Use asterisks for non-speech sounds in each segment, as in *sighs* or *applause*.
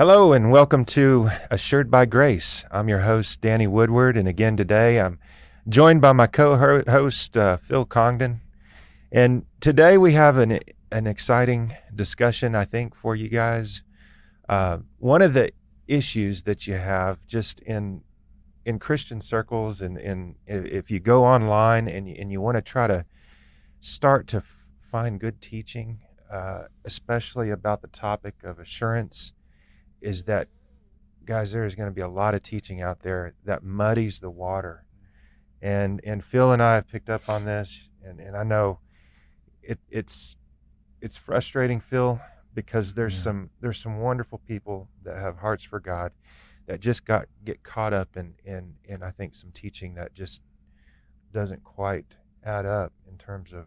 Hello and welcome to Assured by Grace. I'm your host, Danny Woodward, and again today I'm joined by my co-host uh, Phil Congdon. And today we have an an exciting discussion, I think, for you guys. Uh, one of the issues that you have just in in Christian circles, and, and if you go online and you, and you want to try to start to find good teaching, uh, especially about the topic of assurance is that guys there is going to be a lot of teaching out there that muddies the water. And and phil and i have picked up on this and, and i know it, it's it's frustrating phil because there's yeah. some there's some wonderful people that have hearts for god that just got get caught up in in in i think some teaching that just doesn't quite add up in terms of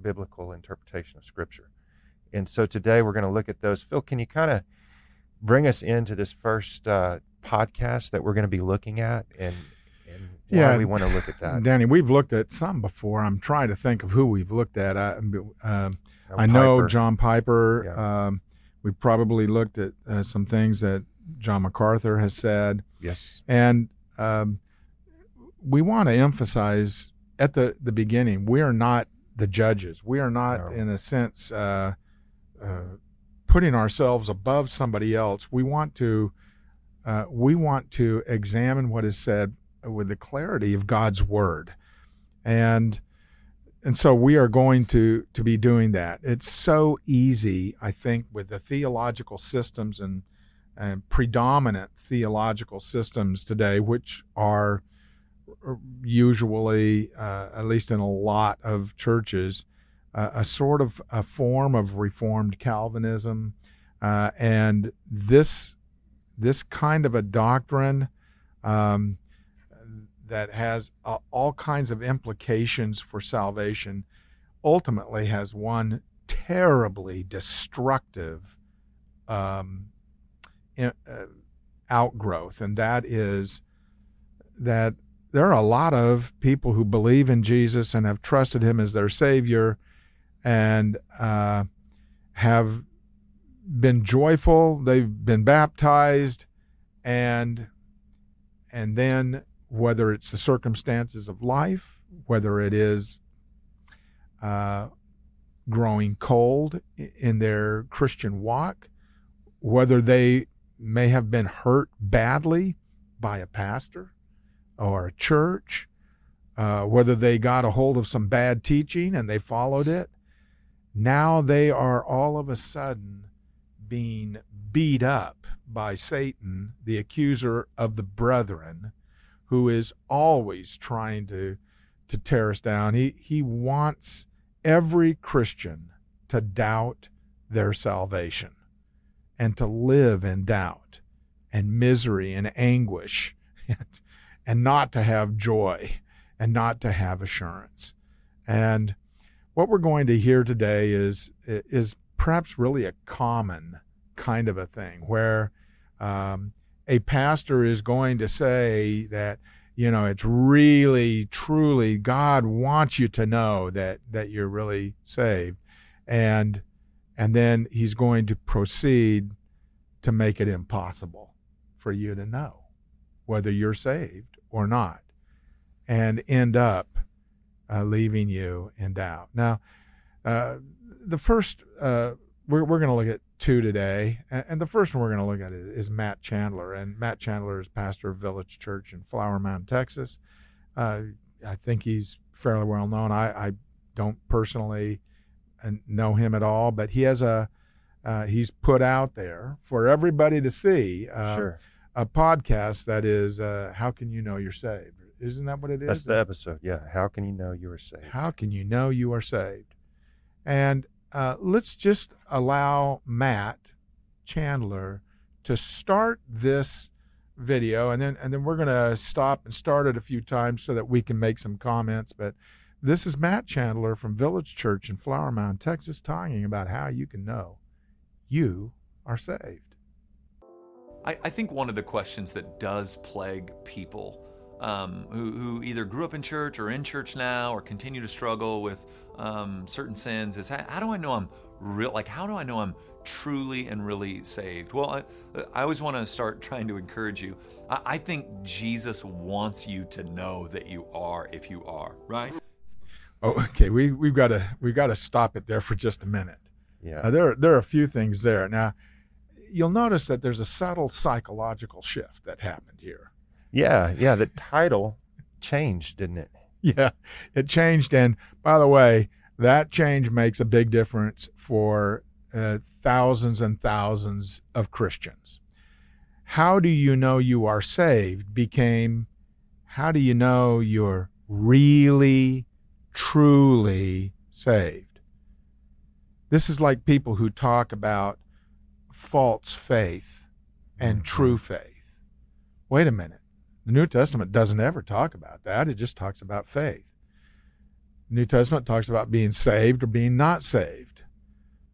biblical interpretation of scripture. And so today we're going to look at those. Phil can you kind of bring us into this first uh, podcast that we're going to be looking at and, and why yeah, we want to look at that. Danny, we've looked at some before. I'm trying to think of who we've looked at. I, um, I know John Piper. Yeah. Um, we probably looked at uh, some things that John MacArthur has said. Yes. And um, we want to emphasize at the, the beginning, we are not the judges. We are not, no. in a sense, uh, uh, putting ourselves above somebody else. We want to uh, we want to examine what is said with the clarity of God's word, and and so we are going to to be doing that. It's so easy, I think, with the theological systems and, and predominant theological systems today, which are usually, uh, at least in a lot of churches, a sort of a form of Reformed Calvinism, uh, and this this kind of a doctrine um, that has uh, all kinds of implications for salvation ultimately has one terribly destructive um, in, uh, outgrowth, and that is that there are a lot of people who believe in Jesus and have trusted him as their Savior and uh, have been joyful. They've been baptized, and and then whether it's the circumstances of life, whether it is uh, growing cold in their Christian walk, whether they may have been hurt badly by a pastor or a church, uh, whether they got a hold of some bad teaching and they followed it, now they are all of a sudden being beat up by Satan, the accuser of the brethren, who is always trying to to tear us down. He he wants every Christian to doubt their salvation and to live in doubt and misery and anguish *laughs* and, not to have joy and not to have assurance. And what we're going to hear today is is perhaps really a common kind of a thing where um, a pastor is going to say that you know it's really truly God wants you to know that that you're really saved. And and then he's going to proceed to make it impossible for you to know whether you're saved or not and end up uh, leaving you in doubt. Now, uh, the first, uh, we're, we're going to look at two today. And, and the first one we're going to look at is, is, Matt Chandler. And Matt Chandler is pastor of Village Church in Flower Mound, Texas. Uh, I think he's fairly well known. I, I don't personally uh, know him at all, but he has a, uh, he's put out there for everybody to see sure. a podcast that is How Can You Know You're Saved? Isn't that what it is? That's the episode. Yeah. How can you know you are saved? How can you know you are saved? And uh, let's just allow Matt Chandler to start this video, and then and then we're going to stop and start it a few times so that we can make some comments. But this is Matt Chandler from Village Church in Flower Mound, Texas, talking about how you can know you are saved. I, I think one of the questions that does plague people um, who, who either grew up in church or in church now or continue to struggle with um, certain sins is how, how, do I know I'm real? Like, how do I know I'm truly and really saved? Well, I, I always want to start trying to encourage you. I, I think Jesus wants you to know that you are if you are, right? Oh, okay. We we've got to we've got to stop it there for just a minute. Yeah. Uh, there there are a few things there. Now, you'll notice that there's a subtle psychological shift that happened here. Yeah, yeah. The title changed, didn't it? Yeah, it changed. And by the way, that change makes a big difference for uh, thousands and thousands of Christians. How do you know you are saved became how do you know you're really, truly saved? This is like people who talk about false faith and Mhm. true faith. Wait a minute. The New Testament doesn't ever talk about that. It just talks about faith. The New Testament talks about being saved or being not saved.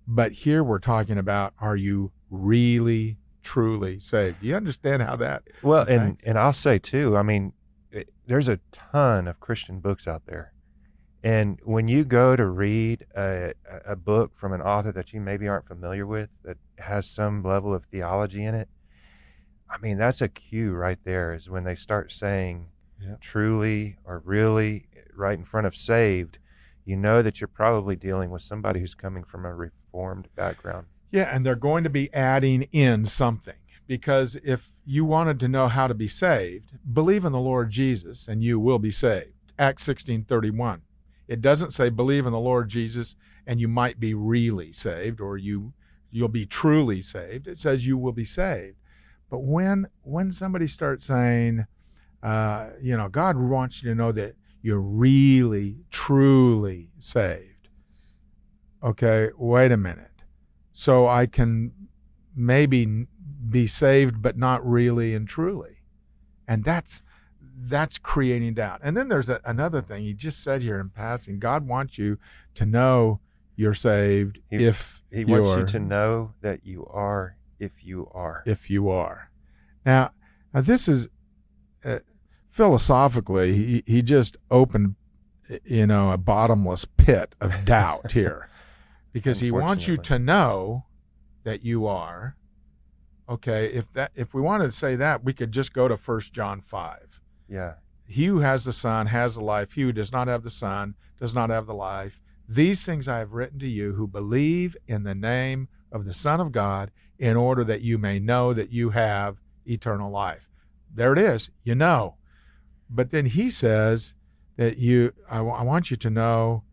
But here we're talking about are you really, truly saved? Do you understand how that? Well, and and I'll say too. I mean, it, there's a ton of Christian books out there, and when you go to read a, a a book from an author that you maybe aren't familiar with that has some level of theology in it, I mean, that's a cue right there. Is when they start saying Yeah. truly or really right in front of saved, you know that you're probably dealing with somebody who's coming from a reformed background. Yeah, and they're going to be adding in something because if you wanted to know how to be saved, believe in the Lord Jesus and you will be saved. Acts 16:31. It doesn't say believe in the Lord Jesus and you might be really saved or you you'll be truly saved. It says you will be saved. But when when somebody starts saying uh, you know, God wants you to know that you're really, truly saved. Okay, wait a minute. So I can maybe be saved, but not really and truly. And that's that's creating doubt. And then there's a, another thing he just said here in passing. God wants you to know you're saved He- if He wants you to know that you are if you are. if you are. Now, now this is uh, philosophically, he, he just opened, you know, a bottomless pit of *laughs* doubt here because he wants you to know that you are. Okay, if that if we wanted to say that, we could just go to First John 5. Yeah. He who has the Son has the life. He who does not have the Son does not have the life. These things I have written to you who believe in the name of the Son of God, in order that you may know that you have eternal life. There it is. You know. But then he says that you, I, w- I want you to know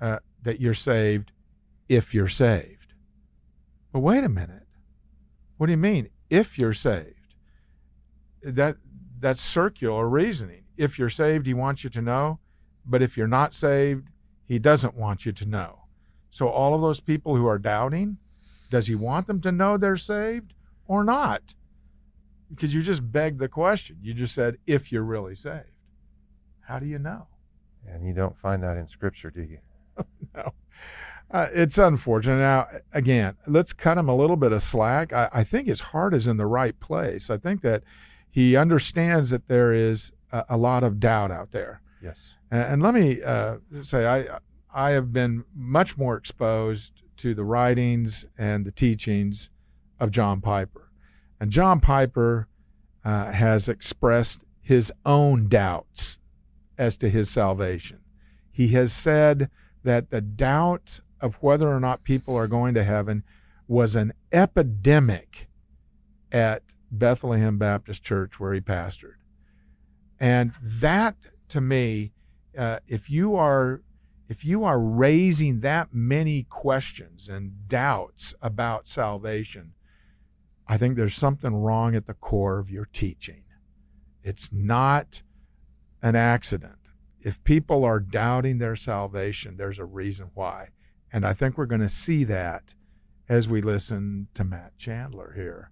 uh, that you're saved if you're saved. But wait a minute. What do you mean, if you're saved? That that's circular reasoning. If you're saved, he wants you to know, but if you're not saved, he doesn't want you to know. So all of those people who are doubting, does he want them to know they're saved or not? Because you just begged the question. You just said if you're really saved. How do you know? And you don't find that in scripture, do you? *laughs* no. Uh, it's unfortunate. Now, again, let's cut him a little bit of slack. I, I think his heart is in the right place. I think that he understands that there is a, a lot of doubt out there. Yes. And, and let me uh, say, I I have been much more exposed to the writings and the teachings of John Piper, and John Piper uh, has expressed his own doubts as to his salvation. He has said that the doubt of whether or not people are going to heaven was an epidemic at Bethlehem Baptist Church where he pastored. And that to me, uh, if you are if you are raising that many questions and doubts about salvation, I think there's something wrong at the core of your teaching. It's not an accident. If people are doubting their salvation, there's a reason why. And I think we're going to see that as we listen to Matt Chandler here.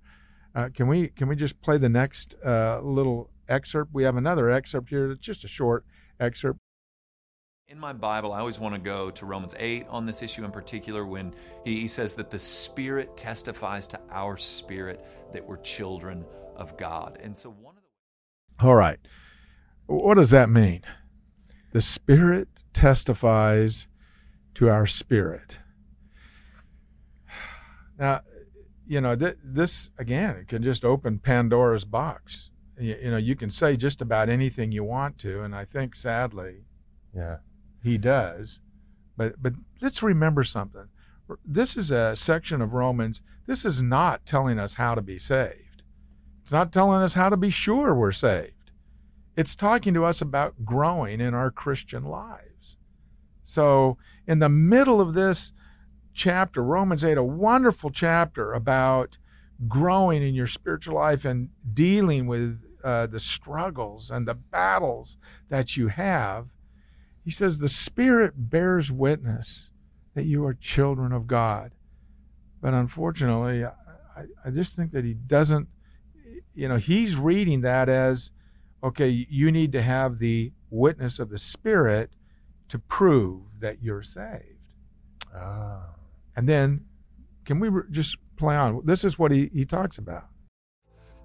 Uh, can we can we just play the next uh, little excerpt? We have another excerpt here. Just a short excerpt. In my Bible, I always want to go to Romans 8 on this issue in particular when he, he says that the Spirit testifies to our spirit that we're children of God. And so one of the All right. What does that mean? The Spirit testifies to our spirit. *sighs* Now, you know, th- this again, it can just open Pandora's box. You, you know, you can say just about anything you want to, and I think sadly, Yeah. He does. But but let's remember something. This is a section of Romans. This is not telling us how to be saved. It's not telling us how to be sure we're saved. It's talking to us about growing in our Christian lives. So, in the middle of this chapter, Romans 8, a wonderful chapter about growing in your spiritual life and dealing with uh, the struggles and the battles that you have, he says, The Spirit bears witness that you are children of God. But unfortunately, I, I just think that he doesn't, you know, he's reading that as, okay, you need to have the witness of the Spirit to prove that you're saved. Oh. And then, can we re- just play on? This is what he, he talks about.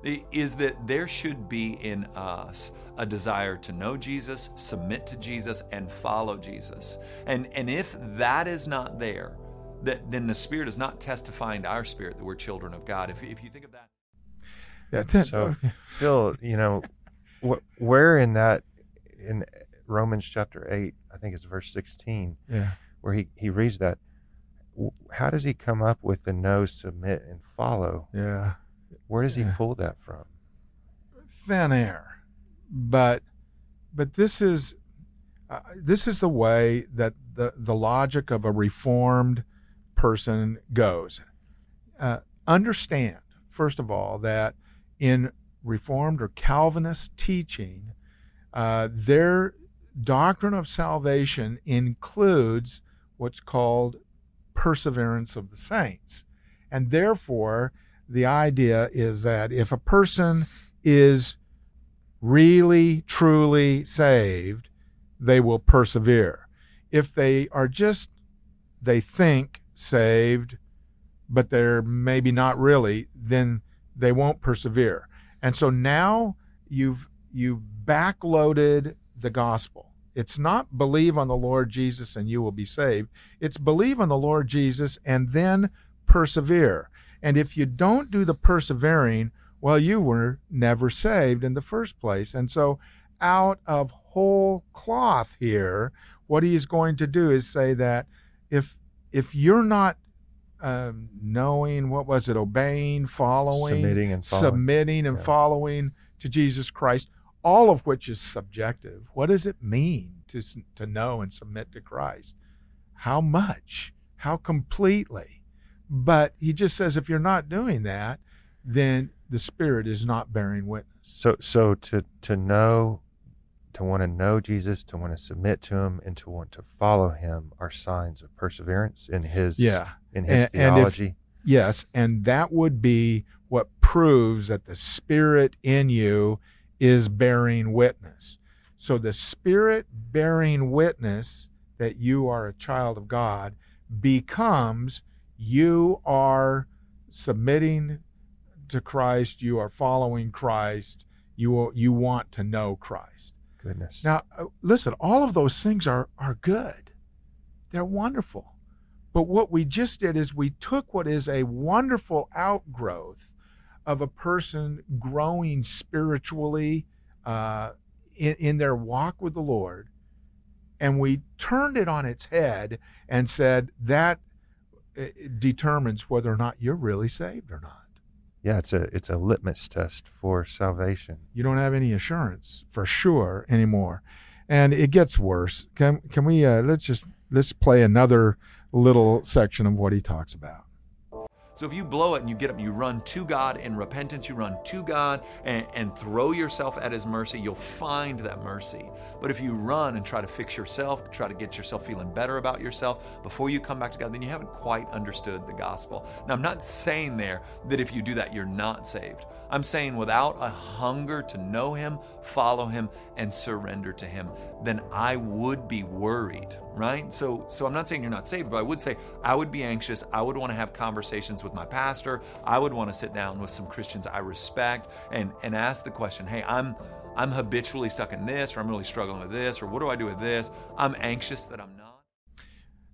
Is that there should be in us a desire to know Jesus, submit to Jesus, and follow Jesus. And, and if that is not there, that, then the Spirit is not testifying to our spirit that we're children of God. If, if you think of that. Yeah, So, Phil, you know, wh- where in that, in Romans chapter 8, I think it's verse 16, yeah. where he, he reads that, how does he come up with the no, submit, and follow? Yeah. Where does he pull that from? thin air. But but this is uh, this is the way that the the logic of a reformed person goes. Uh, understand first of all that in reformed or calvinist teaching uh, their doctrine of salvation includes what's called perseverance of the saints. And therefore the idea is that if a person is really, truly saved, they will persevere. If they are just, they think saved, but they're maybe not really, then they won't persevere. And so now you've you've backloaded the gospel. It's not believe on the Lord Jesus and you will be saved. It's believe on the Lord Jesus and then persevere. And if you don't do the persevering, well, you were never saved in the first place. And so, out of whole cloth here, what he is going to do is say that if if you're not um, knowing what was it, obeying, following, Submitting and following. submitting and Yeah. following to Jesus Christ, all of which is subjective. What does it mean to to know and submit to Christ? How much? How completely? But he just says if you're not doing that, then the Spirit is not bearing witness. So, so to to know, to want to know Jesus, to want to submit to Him, and to want to follow Him are signs of perseverance in His Yeah. in His And- and if- theology. Yes, and that would be what proves that the Spirit in you is bearing witness. So the Spirit bearing witness that you are a child of God becomes you are submitting to Christ, you are following Christ, you will, you want to know Christ. Goodness. Now, uh, listen, all of those things are, are good. They're wonderful. But what we just did is we took what is a wonderful outgrowth of a person growing spiritually uh, in, in their walk with the Lord, and we turned it on its head and said that determines whether or not you're really saved or not. yeah, it's a it's a litmus test for salvation. you don't have any assurance for sure anymore and it gets worse can can we uh, let's just let's play another little section of what he talks about So if you blow it and you get up and you run to God in repentance, you run to God and, and throw yourself at His mercy, you'll find that mercy. But if you run and try to fix yourself, try to get yourself feeling better about yourself before you come back to God, then you haven't quite understood the gospel. Now, I'm not saying there that if you do that, you're not saved. I'm saying without a hunger to know Him, follow Him, and surrender to Him, then I would be worried, right? So, so I'm not saying you're not saved, but I would say I would be anxious. I would want to have conversations with my pastor. I would want to sit down with some Christians I respect and and ask the question, "Hey, I'm I'm habitually stuck in this, or I'm really struggling with this, or what do I do with this? I'm anxious that I'm not.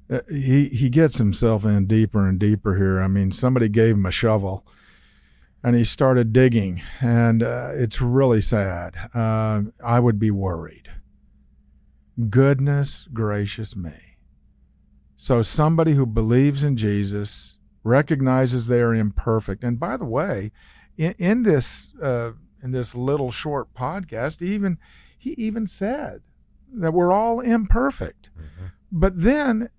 Uh, he he gets himself in deeper and deeper here. I mean, somebody gave him a shovel, and he started digging, and uh, it's really sad. Uh, I would be worried. Goodness gracious me! So somebody who believes in Jesus recognizes they are imperfect, and by the way, in, in this uh, in this little short podcast, even he even said that we're all imperfect. Mm-hmm. But then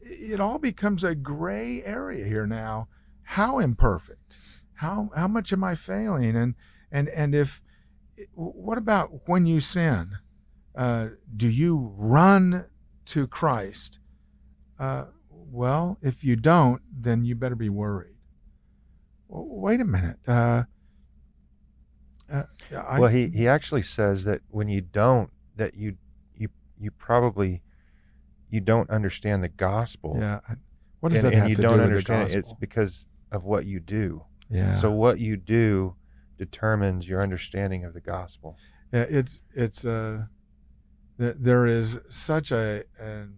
it all becomes a gray area here now. How imperfect? How how much am I failing? And and and if what about when you sin? Uh, do you run to Christ? Uh, well, if you don't, then you better be worried. Well, wait a minute. Uh, uh, I, well, he, he actually says that when you don't, that you you you probably you don't understand the gospel. Yeah. What does and, that have you to don't do understand with the it. It's because of what you do. Yeah. So what you do determines your understanding of the gospel. Yeah, it's it's uh there is such a an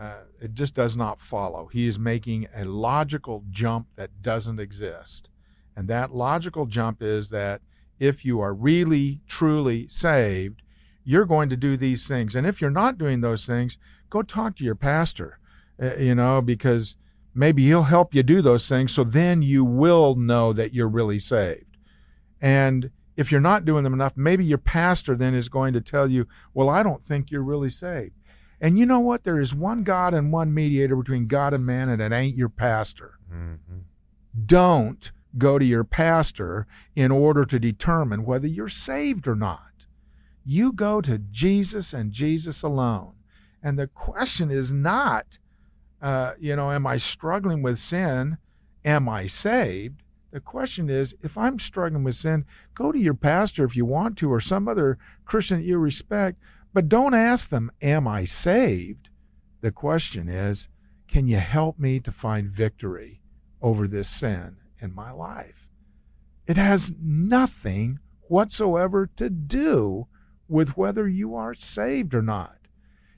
uh, it just does not follow. He is making a logical jump that doesn't exist. And that logical jump is that if you are really, truly saved, you're going to do these things. And if you're not doing those things, go talk to your pastor, uh, you know, because maybe he'll help you do those things. So then you will know that you're really saved. And if you're not doing them enough, maybe your pastor then is going to tell you, well, I don't think you're really saved. And you know what? There is one God and one mediator between God and man, and it ain't your pastor. Mm-hmm. Don't go to your pastor in order to determine whether you're saved or not. You go to Jesus and Jesus alone. And the question is not, uh, you know, am I struggling with sin? Am I saved? The question is, if I'm struggling with sin, go to your pastor if you want to, or some other Christian that you respect, but don't ask them, Am I saved? The question is, Can you help me to find victory over this sin in my life? It has nothing whatsoever to do with whether you are saved or not.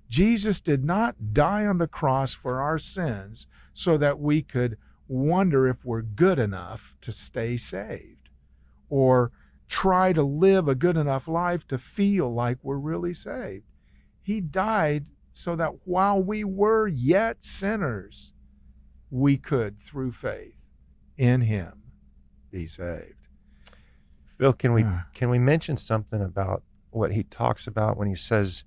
Jesus did not die on the cross for our sins so that we could wonder if we're good enough to stay saved or try to live a good enough life to feel like we're really saved. He died so that while we were yet sinners, we could, through faith in Him, be saved. Phil, can we can we mention something about what he talks about when he says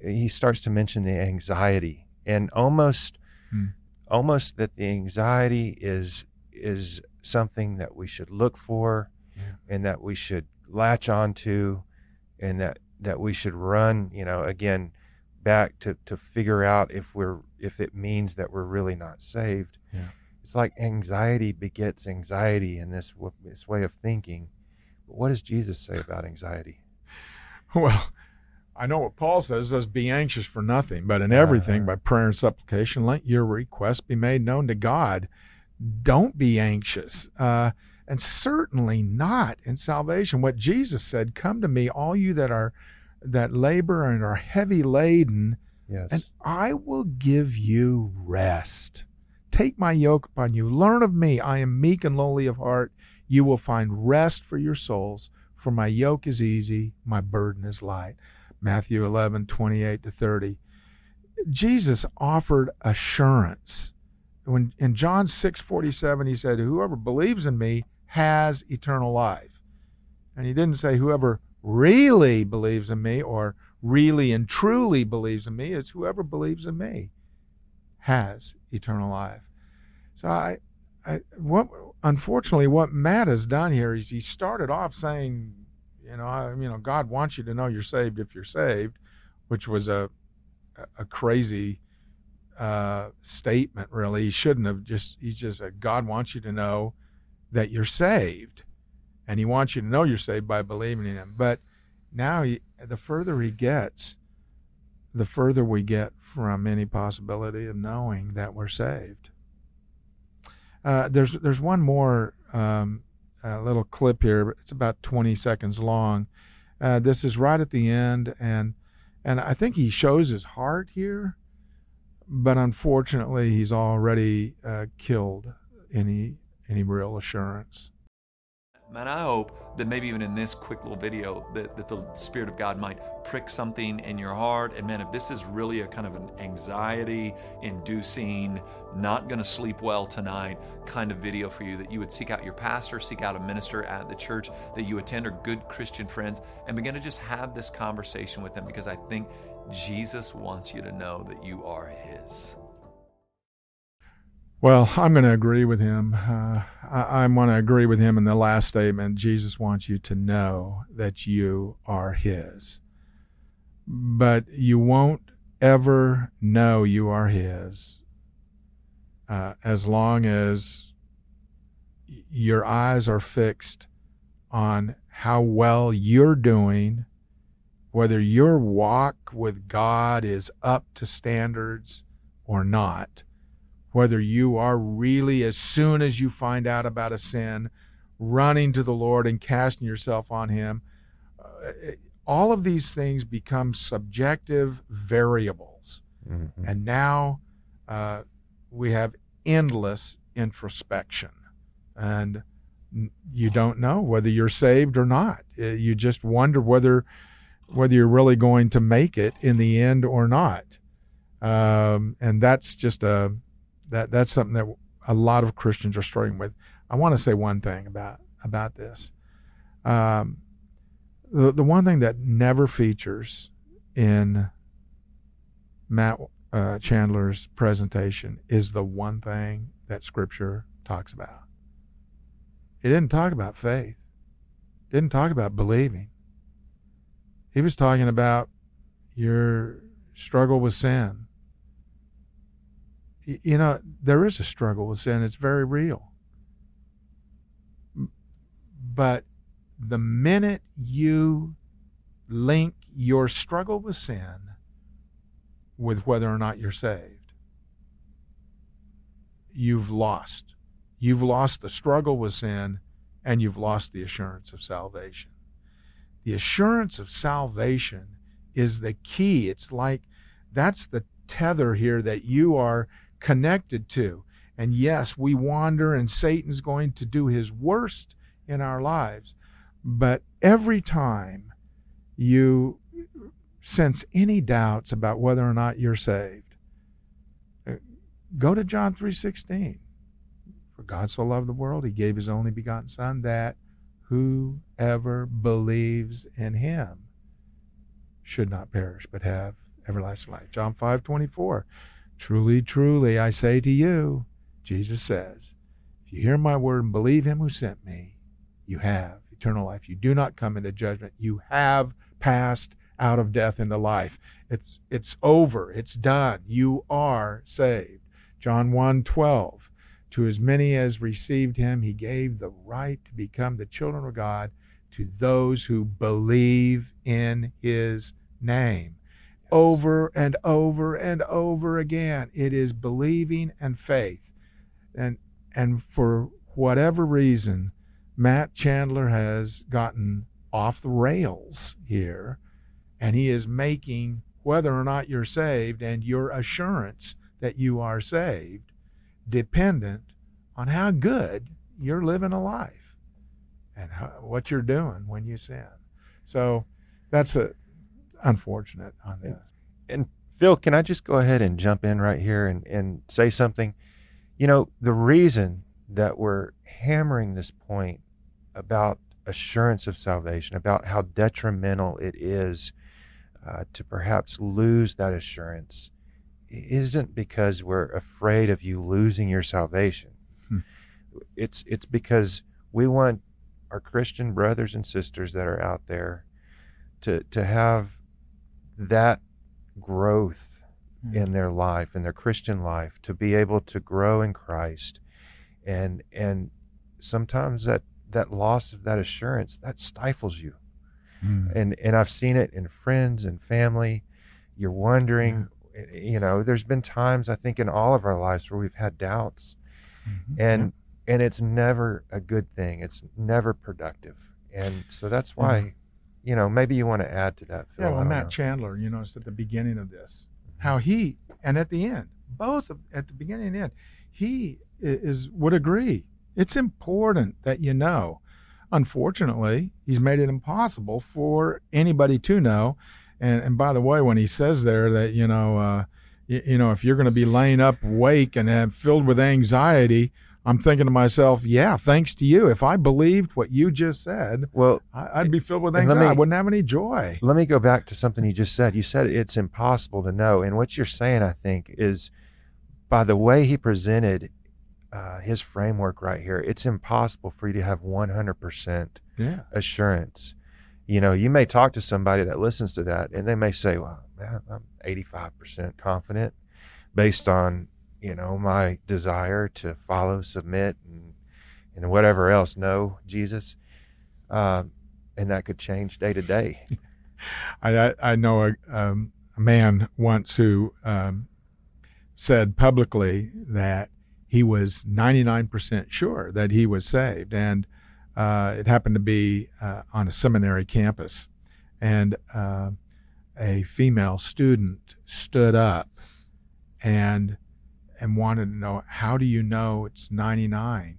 he starts to mention the anxiety and almost hmm. Almost that the anxiety is is something that we should look for yeah. and that we should latch onto and that that we should run you know again back to to figure out if we're if it means that we're really not saved yeah. it's like anxiety begets anxiety in this this way of thinking but what does jesus say about anxiety *laughs* well I know what Paul says says be anxious for nothing, but in everything uh, by prayer and supplication let your requests be made known to God. Don't be anxious. Uh, and certainly not in salvation. What Jesus said, "Come to me, all you that are that labor and are heavy laden, yes. and I will give you rest. Take my yoke upon you. Learn of me. I am meek and lowly of heart. You will find rest for your souls. For my yoke is easy, my burden is light." Matthew 11, 28 to 30. Jesus offered assurance. When in John 6, 47, he said, Whoever believes in me has eternal life. And he didn't say whoever really believes in me or really and truly believes in me. It's whoever believes in me has eternal life. So I, I what unfortunately what Matt has done here is he started off saying, you know, I, you know, God wants you to know you're saved if you're saved, which was a a crazy uh, statement. Really, he shouldn't have just. He just said God wants you to know that you're saved, and He wants you to know you're saved by believing in Him. But now, he, the further he gets, the further we get from any possibility of knowing that we're saved. Uh, there's there's one more um, little clip here. It's about 20 seconds long. Uh, this is right at the end, and and I think he shows his heart here, but unfortunately, he's already uh, killed any any real assurance. Man, I hope that maybe even in this quick little video that, that the Spirit of God might prick something in your heart. And man, if this is really a kind of an anxiety inducing, not going to sleep well tonight kind of video for you, that you would seek out your pastor, seek out a minister at the church that you attend or good Christian friends and begin to just have this conversation with them because I think Jesus wants you to know that you are His. Well, I'm going to agree with him. Uh, I, I want to agree with him in the last statement. Jesus wants you to know that you are His. But you won't ever know you are His uh, as long as your eyes are fixed on how well you're doing, whether your walk with God is up to standards or not whether you are really, as soon as you find out about a sin, running to the Lord and casting yourself on Him. Uh, all of these things become subjective variables. Mm-hmm. And now uh, we have endless introspection. And you don't know whether you're saved or not. Uh, you just wonder whether whether you're really going to make it in the end or not. Um, and that's just a that that's something that a lot of Christians are struggling with. I want to say one thing about about this. Um, the the one thing that never features in Matt uh, Chandler's presentation is the one thing that Scripture talks about. He didn't talk about faith. Didn't talk about believing. He was talking about your struggle with sin you know, there is a struggle with sin. It's very real. But the minute you link your struggle with sin with whether or not you're saved, you've lost. You've lost the struggle with sin and you've lost the assurance of salvation. The assurance of salvation is the key. It's like that's the tether here that you are connected to. And yes, we wander, and Satan's going to do his worst in our lives. But every time you sense any doubts about whether or not you're saved, uh, go to John 3:16. For God so loved the world, he gave his only begotten son that whoever believes in him should not perish but have everlasting life. John 5:24. Truly, truly, I say to you, Jesus says, if you hear my word and believe him who sent me, you have eternal life. You do not come into judgment. You have passed out of death into life. It's it's over. It's done. You are saved. John 1 12. To as many as received him, he gave the right to become the children of God to those who believe in his name over and over and over again. It is believing and faith. And and for whatever reason, Matt Chandler has gotten off the rails here, and he is making whether or not you're saved and your assurance that you are saved dependent on how good you're living a life and how, what you're doing when you sin. So that's a unfortunate on this. And Phil, can I just go ahead and jump in right here and, and say something? You know, the reason that we're hammering this point about assurance of salvation, about how detrimental it is uh, to perhaps lose that assurance, isn't because we're afraid of you losing your salvation. Hmm. It's it's because we want our Christian brothers and sisters that are out there to to have that growth mm. in their life in their christian life to be able to grow in christ and and sometimes that that loss of that assurance that stifles you mm. and and i've seen it in friends and family you're wondering yeah. Eh, you know there's been times i think in all of our lives where we've had doubts mm-hmm. and yeah. and it's never a good thing it's never productive and so that's why you know, maybe you want to add to that. Phil. Yeah, well, Matt know. Chandler, you notice at the beginning of this, how he and at the end, both of, at the beginning and end, he is would agree. It's important that you know. Unfortunately, he's made it impossible for anybody to know. And and by the way, when he says there that you know, uh, you, you know, if you're going to be laying up wake and have filled with anxiety, I'm thinking to myself, yeah, thanks to you. If I believed what you just said, Well, I, I'd be filled with anxiety. I wouldn't have any joy. let me go back to something you just said. You said it's impossible to know, and what you're saying, I think, is by the way he presented uh, his framework right here, it's impossible for you to have 100% Yeah. assurance. You know, you may talk to somebody that listens to that, and they may say, "Well, man, I'm 85% confident based on you know my desire to follow, submit, and and whatever else. Know Jesus." Um, and that could change day to day. *laughs* I, I, I know a, um, a man once who um, said publicly that he was 99% sure that he was saved. And uh, it happened to be uh, on a seminary campus. And uh, a female student stood up and and wanted to know how do you know it's 99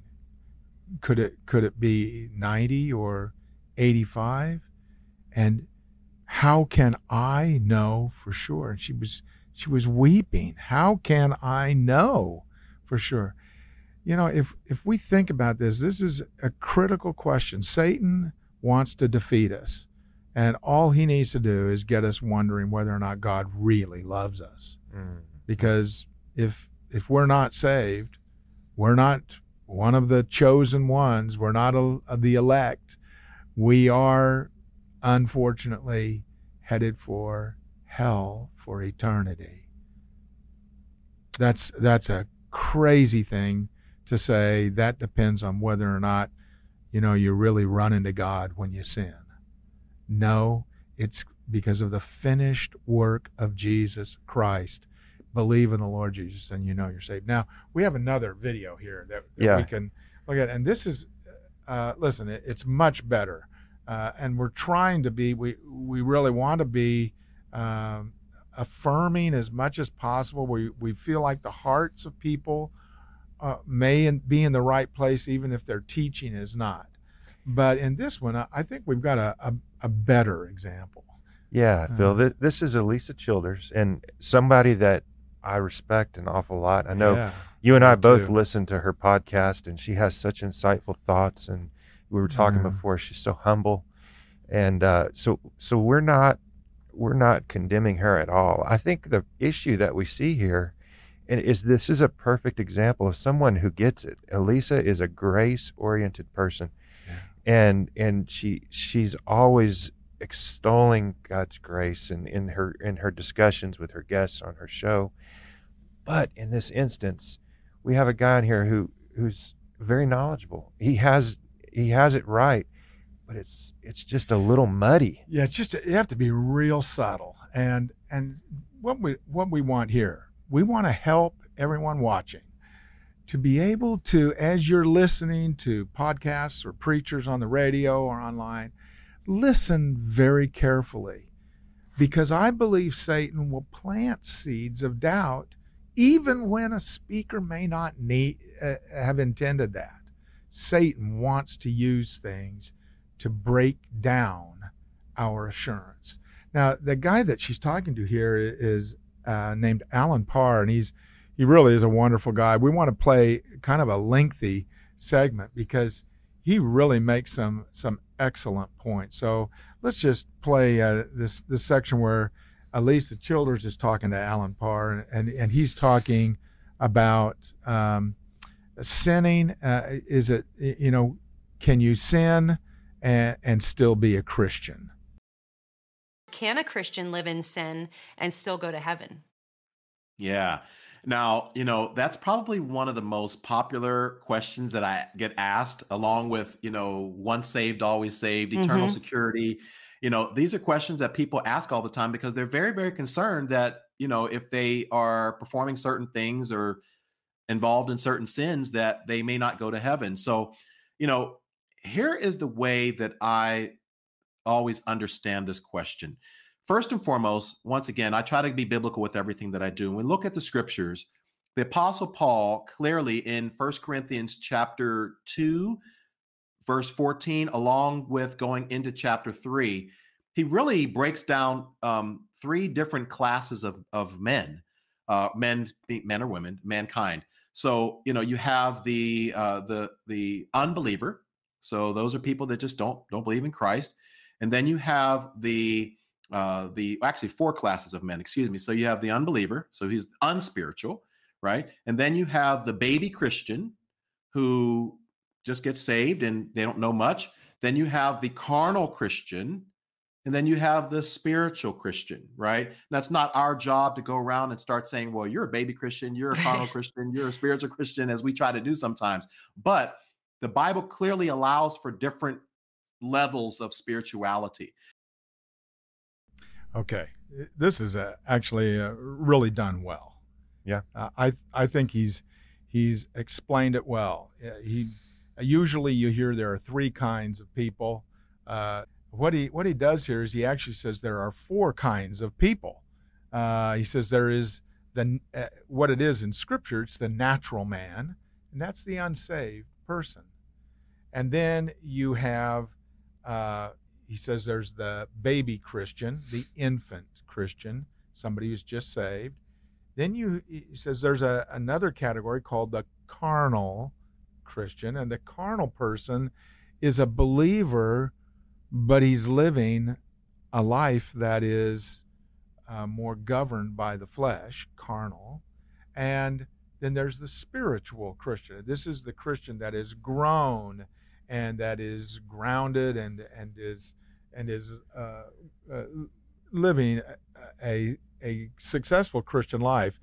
could it could it be 90 or 85 and how can i know for sure? And she was she was weeping. How can i know for sure? You know if if we think about this this is a critical question. Satan wants to defeat us and all he needs to do is get us wondering whether or not god really loves us. Mm. because if if we're not saved we're not one of the chosen ones we're not a, the elect we are unfortunately headed for hell for eternity. That's that's a crazy thing to say. That depends on whether or not you know you're really run into god when you sin. No it's because of the finished work of jesus christ believe in the lord jesus and you know you're saved now we have another video here that, that Yeah. we can look at and this is uh, listen it, it's much better uh, and we're trying to be we we really want to be um, affirming as much as possible we we feel like the hearts of people uh, may in, be in the right place even if their teaching is not but in this one i, I think we've got a, a, a better example Yeah, Phil. Uh, This, this is Alisa Childers, and somebody that I respect an awful lot. I know Yeah. you and I both too. listen to her podcast, and she has such insightful thoughts. And we were talking Yeah. before; she's so humble, and uh, so so we're not we're not condemning her at all. I think the issue that we see here, and is this is a perfect example of someone who gets it. Alisa is a grace oriented person, and and she she's always extolling God's grace and in her in her discussions with her guests on her show. But in this instance, we have a guy in here who who's very knowledgeable. He has he has it right, but it's it's just a little muddy. Yeah, it's just you have to be real subtle. And and what we what we want here, we want to help everyone watching to be able to as you're listening to podcasts or preachers on the radio or online, listen very carefully because I believe Satan will plant seeds of doubt even when a speaker may not need, uh, have intended that. Satan wants to use things to break down our assurance. Now, the guy that she's talking to here is uh, named Alan Parr, and he's he really is a wonderful guy. We want to play kind of a lengthy segment because he really makes some some excellent point. So let's just play uh, this this section where Alisa Childers is talking to Alan Parr, and and, and he's talking about um, sinning. Uh, is it you know can you sin and, and still be a Christian? Can a Christian live in sin and still go to heaven? Yeah. Now, you know, that's probably one of the most popular questions that I get asked, along with, you know, once saved, always saved, eternal Mhm. security. You know, these are questions that people ask all the time because they're very, very concerned that, you know, if they are performing certain things or involved in certain sins, that they may not go to heaven. So, you know, here is the way that I always understand this question. First and foremost, once again, I try to be biblical with everything that I do. When we look at the scriptures, the apostle Paul clearly in First Corinthians chapter 2 verse 14 along with going into chapter 3, he really breaks down um, three different classes of of men. Uh, men men or women, mankind. So, you know, you have the uh, the the unbeliever. So those are people that just don't don't believe in Christ. And then you have the uh, the actually four classes of men, excuse me. So you have the unbeliever, so he's unspiritual, right? And then you have the baby Christian who just gets saved and they don't know much. Then you have the carnal Christian, and then you have the spiritual Christian, right? And that's not our job to go around and start saying, well, you're a baby Christian, you're a *laughs* carnal Christian, you're a spiritual Christian, as we try to do sometimes. But the Bible clearly allows for different levels of spirituality. Okay, this is uh, actually uh, really done well. Yeah, uh, I I think he's he's explained it well. He usually you hear there are three kinds of people. Uh, what he what he does here is he actually says there are four kinds of people. Uh, he says there is the uh, what it is in Scripture. It's the natural man, and that's the unsaved person. And then you have uh, he says there's the baby Christian, the infant Christian, somebody who's just saved. Then you he says there's a, another category called the carnal Christian, and the carnal person is a believer, but he's living a life that is uh, more governed by the flesh, carnal. And then there's the spiritual Christian. This is the Christian that is grown and that is grounded and and is and is uh, uh, living a a successful Christian life.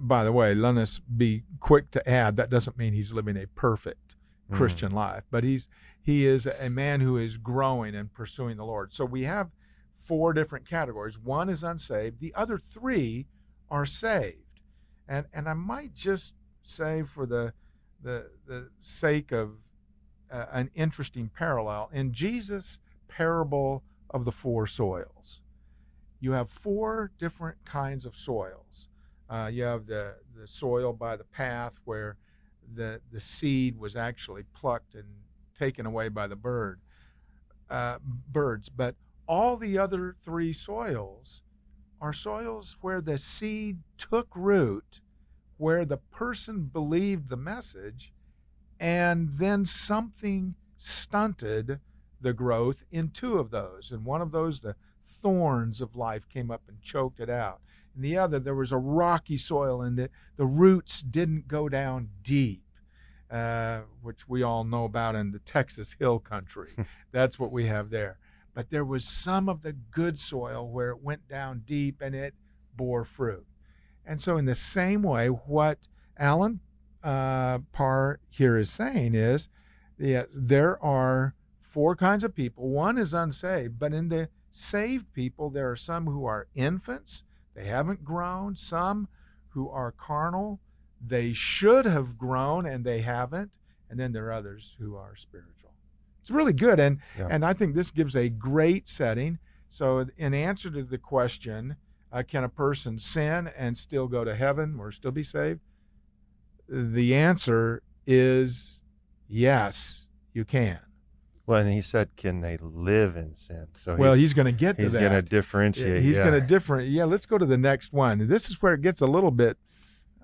By the way, let us be quick to add that doesn't mean he's living a perfect mm. Christian life, but he's he is a man who is growing and pursuing the Lord. So we have four different categories. One is unsaved. The other three are saved. And and I might just say for the the the sake of uh, an interesting parallel. In Jesus' parable of the four soils, you have four different kinds of soils. Uh, you have the, the soil by the path where the, the seed was actually plucked and taken away by the bird, uh, birds. But all the other three soils are soils where the seed took root, where the person believed the message, and then something stunted the growth in two of those. And one of those, the thorns of life came up and choked it out. In the other, there was a rocky soil, and the, the roots didn't go down deep, uh, which we all know about in the Texas Hill Country. *laughs* That's what we have there. But there was some of the good soil where it went down deep and it bore fruit. And so, in the same way, what Allen uh, Parr here is saying is yeah, there are four kinds of people. One is unsaved, but in the saved people, there are some who are infants, they haven't grown, some who are carnal, they should have grown and they haven't, and then there are others who are spiritual. It's really good, and yeah. and I think this gives a great setting. So, in answer to the question, uh, can a person sin and still go to heaven or still be saved? The answer is yes, you can. Well, and he said, "Can they live in sin?" So well, he's, he's going to get to he's that. He's going to differentiate. He's yeah. going to different. Yeah, let's go to the next one. This is where it gets a little bit,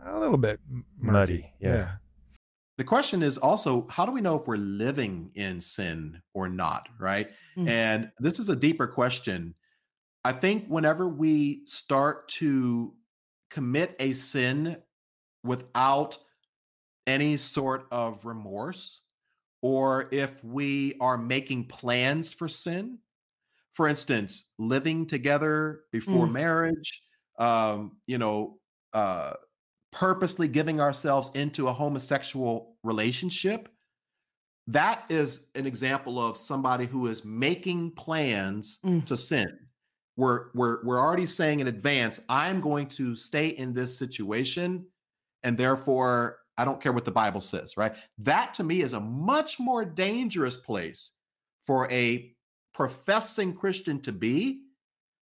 a little bit murky. muddy. Yeah. yeah. The question is also, how do we know if we're living in sin or not? Right. Mm-hmm. And this is a deeper question. I think whenever we start to commit a sin without any sort of remorse or if we are making plans for sin. For instance, living together before mm. marriage, um, you know, uh, purposely giving ourselves into a homosexual relationship. That is an example of somebody who is making plans mm. to sin. We're, we're, we're already saying in advance, I'm going to stay in this situation, and therefore I don't care what the Bible says, right? That to me is a much more dangerous place for a professing Christian to be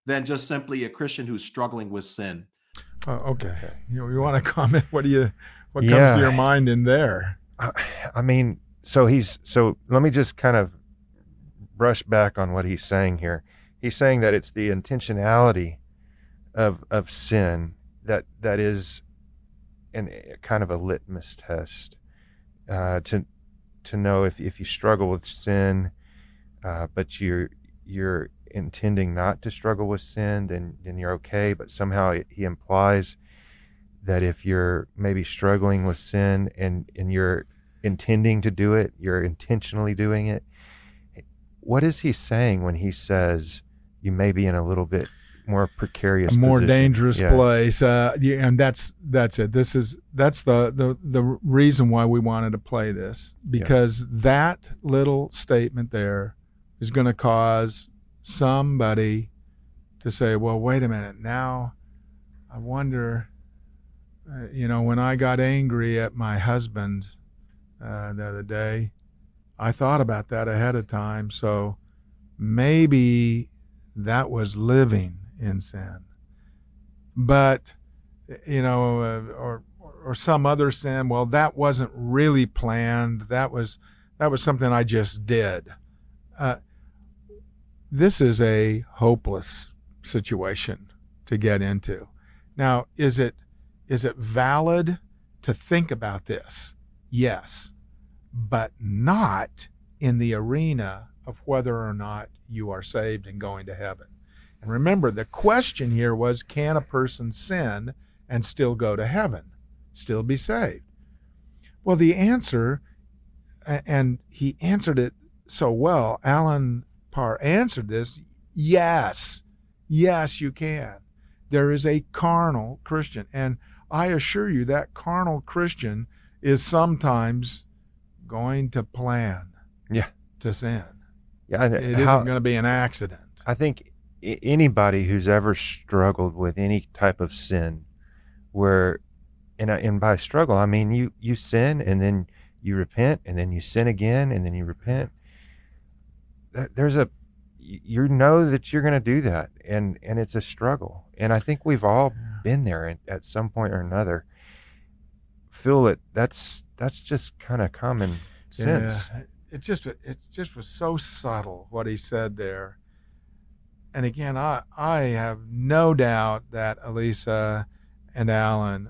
than just simply a Christian who's struggling with sin. Uh, okay. You, you want to comment? What do you what comes Yeah. to your mind in there? I, I mean, so he's so let me just kind of brush back on what he's saying here. He's saying that it's the intentionality of of sin that that is an kind of a litmus test uh, to to know if if you struggle with sin, uh, but you're you're intending not to struggle with sin, then then you're okay. But somehow he implies that if you're maybe struggling with sin and and you're intending to do it, you're intentionally doing it. What is he saying when he says you may be in a little bit more precarious, a more position? dangerous Yeah. place. Uh, yeah, and that's that's it. This is that's the the the reason why we wanted to play this because that little statement there is going to cause somebody to say, "Well, wait a minute. Now, I wonder." Uh, you know, when I got angry at my husband uh, the other day, I thought about that ahead of time. So maybe that was living in sin. But you know, uh, or or some other sin. Well, that wasn't really planned. That was that was something I just did. Uh, this is a hopeless situation to get into. Now, is it is it valid to think about this? Yes, but not in the arena of whether or not you are saved and going to heaven. And remember, the question here was can a person sin and still go to heaven, still be saved? Well, the answer, and he answered it so well, Allen Parr answered this yes, yes, you can. There is a carnal Christian. And I assure you, that carnal Christian is sometimes going to plan Yeah. to sin. Yeah, It isn't going to be an accident. I think anybody who's ever struggled with any type of sin, where, and I- and by struggle I mean you you sin and then you repent and then you sin again and then you repent. There's a you know that you're going to do that and and it's a struggle and I think we've all been there at, at some point or another. Feel it. That's that's just kind of common sense. Yeah, it just it just was so subtle what he said there. And again, I I have no doubt that Alisa and Allen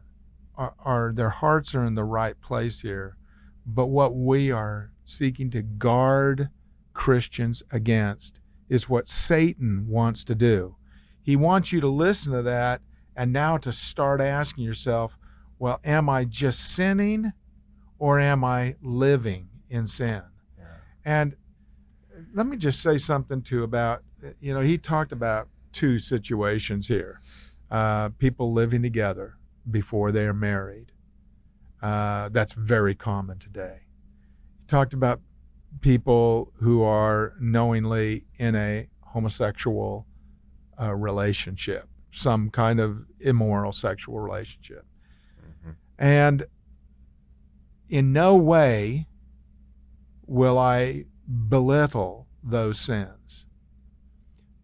are, are their hearts are in the right place here. But what we are seeking to guard Christians against is what Satan wants to do. He wants you to listen to that and now to start asking yourself, well, am I just sinning or am I living in sin? Yeah. And let me just say something too about, you know, he talked about two situations here uh, people living together before they are married. Uh, that's very common today. He talked about people who are knowingly in a homosexual uh, relationship, some kind of immoral sexual relationship. Mhm. And in no way will I belittle those sins.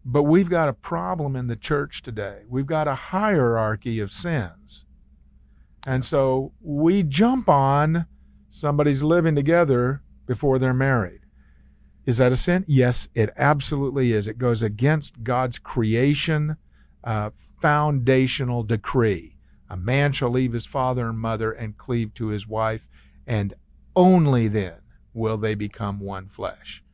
But we've got a problem in the church today. We've got a hierarchy of sins. And so we jump on somebody's living together before they're married. Is that a sin? Yes, it absolutely is. It goes against God's creation uh, foundational decree. A man shall leave his father and mother and cleave to his wife, and only then will they become one flesh.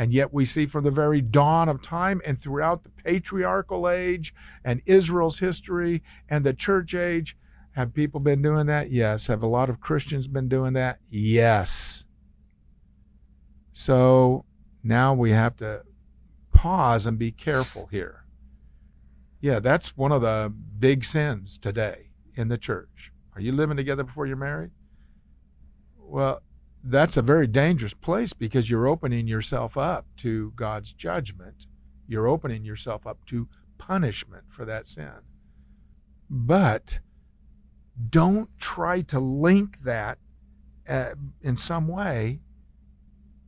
And yet we see from the very dawn of time and throughout the patriarchal age and Israel's history and the church age, have people been doing that? Yes. Have a lot of Christians been doing that? Yes. So now we have to pause and be careful here. Yeah, that's one of the big sins today in the church. Are you living together before you're married? Well, that's a very dangerous place because you're opening yourself up to God's judgment. You're opening yourself up to punishment for that sin. But don't try to link that uh, in some way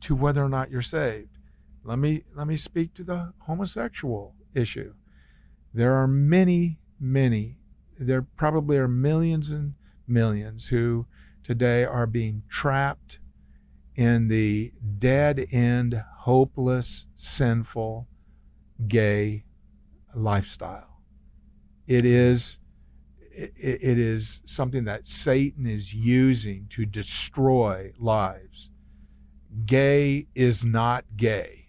to whether or not you're saved. let me let me speak to the homosexual issue. There are many, many, there probably are millions and millions who today are being trapped in the dead end, hopeless, sinful, gay lifestyle. It is it, is something that Satan is using to destroy lives. Gay is not gay.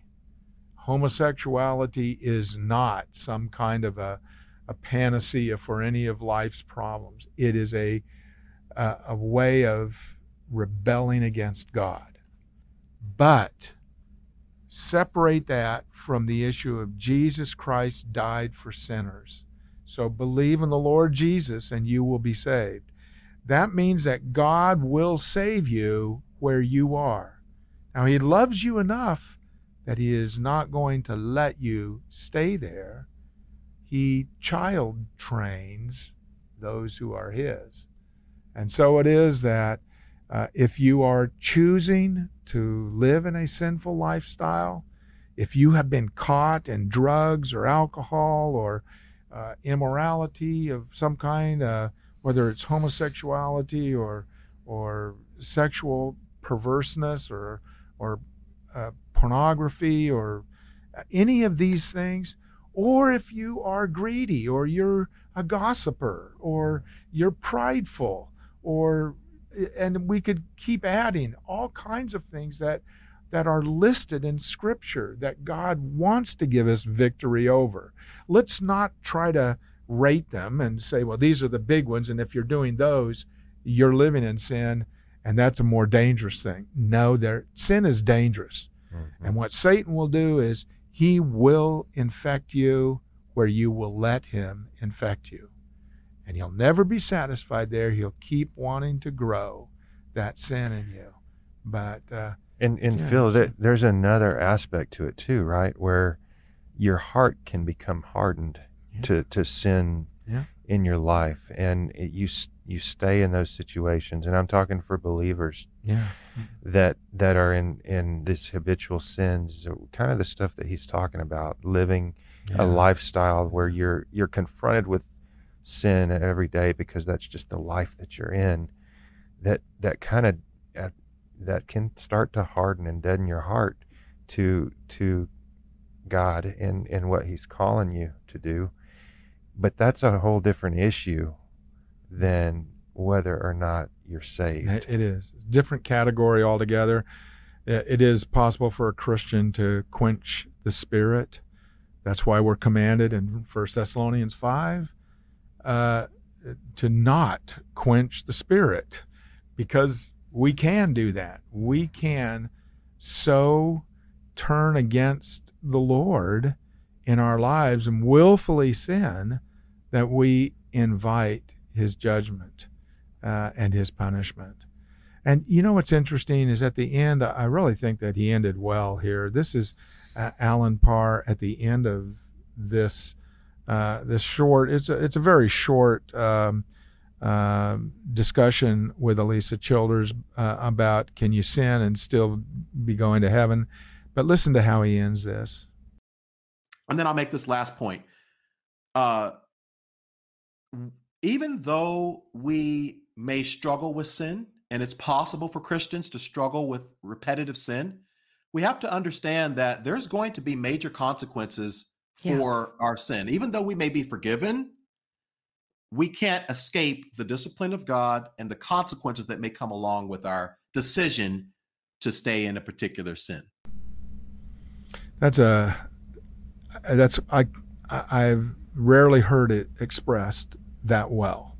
Homosexuality is not some kind of a, a panacea for any of life's problems. It is a, a, a way of rebelling against God. But separate that from the issue of Jesus Christ died for sinners. So believe in the Lord Jesus and you will be saved. That means that God will save you where you are. Now, He loves you enough that He is not going to let you stay there. He child trains those who are His. And so it is that uh, if you are choosing to live in a sinful lifestyle, if you have been caught in drugs or alcohol or uh, immorality of some kind, uh, whether it's homosexuality or or sexual perverseness or or uh, pornography or any of these things, or if you are greedy or you're a gossiper or you're prideful or and we could keep adding all kinds of things that that are listed in scripture that God wants to give us victory over. Let's not try to rate them and say, well, these are the big ones and if you're doing those, you're living in sin and that's a more dangerous thing. No, there sin is dangerous. Mm-hmm. And what Satan will do is he will infect you where you will let him infect you. And he'll never be satisfied there. He'll keep wanting to grow that sin in you. But uh, and and yeah. Phil, there, there's another aspect to it too, right? Where your heart can become hardened yeah. to to sin yeah. in your life, and it, you you stay in those situations. And I'm talking for believers, yeah, that that are in in this habitual sins, kind of the stuff that he's talking about, living a lifestyle where you're you're confronted with sin every day because that's just the life that you're in. That that kind of uh, that can start to harden and deaden your heart to to God and and what He's calling you to do. But that's a whole different issue than whether or not you're saved. It is different category altogether. It is possible for a Christian to quench the Spirit. That's why we're commanded in First Thessalonians five uh, to not quench the Spirit, because we can do that. We can so turn against the Lord in our lives and willfully sin that we invite his judgment uh, and his punishment. And you know what's interesting is at the end, I really think that he ended well here. This is uh, Allen Parr at the end of this uh, this short. It's a it's a very short um, um, discussion with Alisa Childers uh, about can you sin and still be going to heaven. But listen to how he ends this. And then I'll make this last point. Uh, even though we may struggle with sin, and it's possible for Christians to struggle with repetitive sin, we have to understand that there's going to be major consequences for yeah. our sin. Even though we may be forgiven, we can't escape the discipline of God and the consequences that may come along with our decision to stay in a particular sin. That's a that's I I've rarely heard it expressed that well,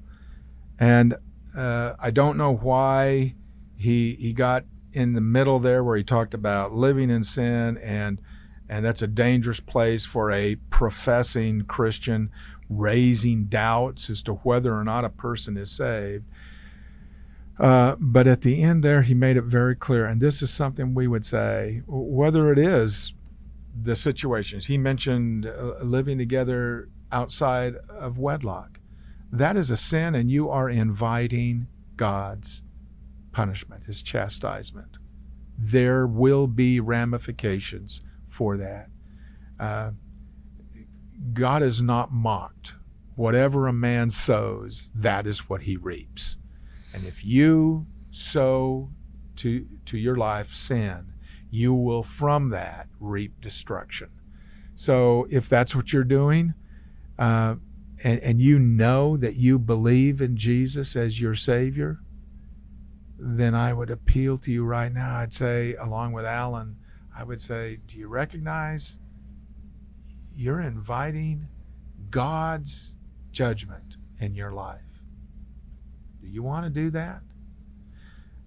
and uh, I don't know why he he got in the middle there where he talked about living in sin and and that's a dangerous place for a professing Christian raising doubts as to whether or not a person is saved. Uh, but at the end there, he made it very clear, and this is something we would say, whether it is the situations. He mentioned uh, living together outside of wedlock. That is a sin, and you are inviting God's punishment, his chastisement. There will be ramifications for that. Uh, God is not mocked. Whatever a man sows, that is what he reaps. And if you sow to, to your life sin, you will from that reap destruction. So if that's what you're doing, uh, and, and you know that you believe in Jesus as your Savior, then I would appeal to you right now. I'd say, along with Allen, I would say, do you recognize you're inviting God's judgment in your life? Do you want to do that?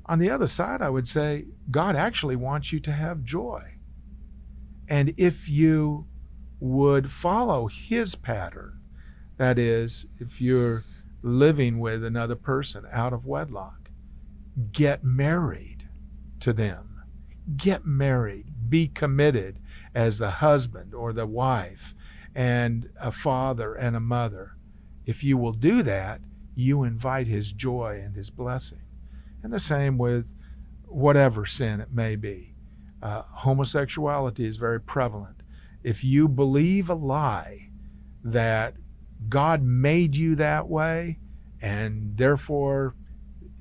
On the other side, I would say, God actually wants you to have joy. And if you would follow His pattern, that is, if you're living with another person out of wedlock, get married to them. Get married. Be committed as the husband or the wife and a father and a mother. If you will do that, you invite his joy and his blessing. And the same with whatever sin it may be. Uh, homosexuality is very prevalent. If you believe a lie that God made you that way and therefore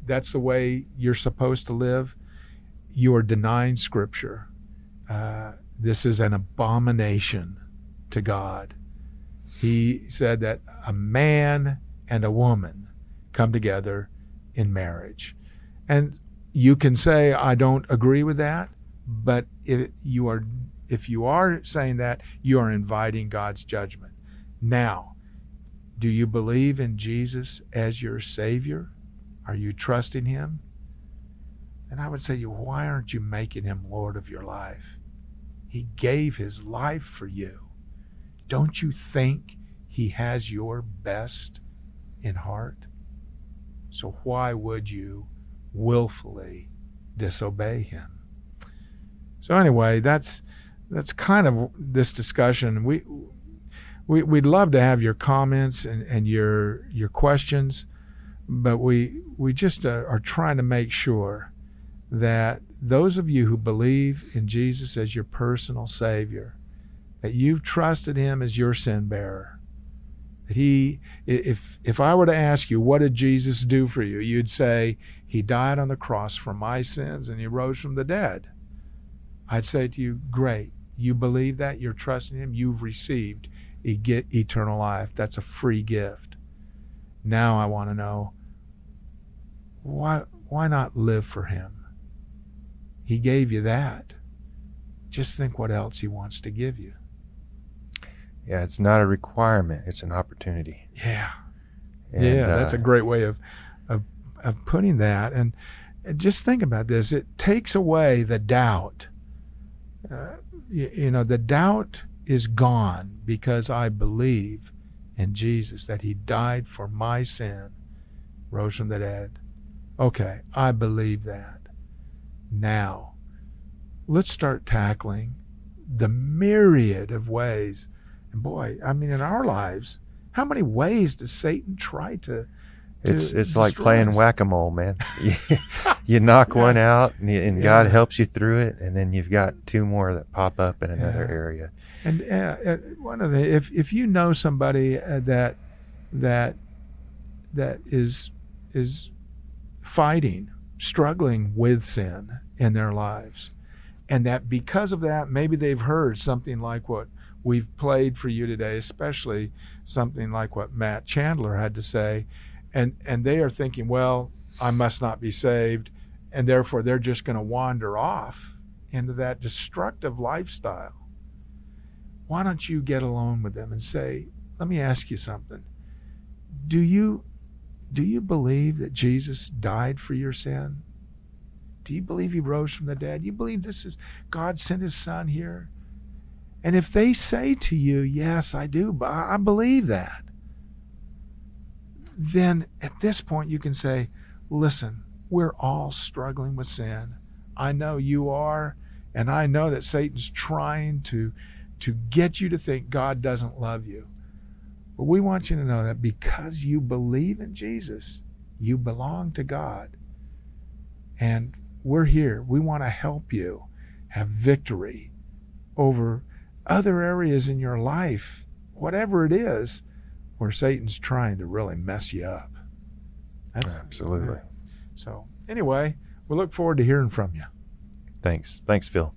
that's the way you're supposed to live, you are denying Scripture. Uh, this is an abomination to God. He said that a man and a woman come together in marriage. And you can say, I don't agree with that, but if you are if you are saying that, you are inviting God's judgment. Now, do you believe in Jesus as your Savior? Are you trusting Him? And I would say, why aren't you making Him Lord of your life? He gave His life for you. Don't you think He has your best in heart? So why would you willfully disobey Him? So anyway, that's that's kind of this discussion. We we, we'd love to have your comments and, and your your questions, but we we just are, are trying to make sure that those of you who believe in Jesus as your personal Savior, that you've trusted Him as your sin bearer, that He, if if I were to ask you, what did Jesus do for you? You'd say He died on the cross for my sins and He rose from the dead. I'd say to you, great. You believe that, you're trusting Him, you've received eternal life. That's a free gift. Now I want to know why why not live for him? He gave you that. Just think what else he wants to give you. Yeah, it's not a requirement, it's an opportunity. Yeah. And, yeah, that's uh, a great way of, of of putting that. And just think about this. It takes away the doubt. Uh, you, you know, the doubt is gone because I believe in Jesus, that He died for my sin, rose from the dead. Okay, I believe that. Now, let's start tackling the myriad of ways. And boy, I mean, in our lives, how many ways does Satan try to? It's to it's like playing whack a mole, man. You, *laughs* *laughs* you knock one out, and, you, and God helps you through it, and then you've got two more that pop up in another Yeah. area. And uh, uh, one of the if if you know somebody uh, that that that is is fighting, struggling with sin in their lives, and that because of that, maybe they've heard something like what we've played for you today, especially something like what Matt Chandler had to say, and and they are thinking, well, I must not be saved, and therefore they're just going to wander off into that destructive lifestyle. Why don't you get alone with them and say, let me ask you something. Do you do you believe that Jesus died for your sin? Do you believe he rose from the dead? You believe this is God sent his son here? And if they say to you, yes, I do, I believe that, then at this point you can say, listen, we're all struggling with sin. I know you are, and I know that Satan's trying to to get you to think God doesn't love you. But we want you to know that because you believe in Jesus, you belong to God. And we're here. We want to help you have victory over other areas in your life, whatever it is, where Satan's trying to really mess you up. That's, Absolutely. So, anyway, we look forward to hearing from you. Thanks. Thanks, Phil.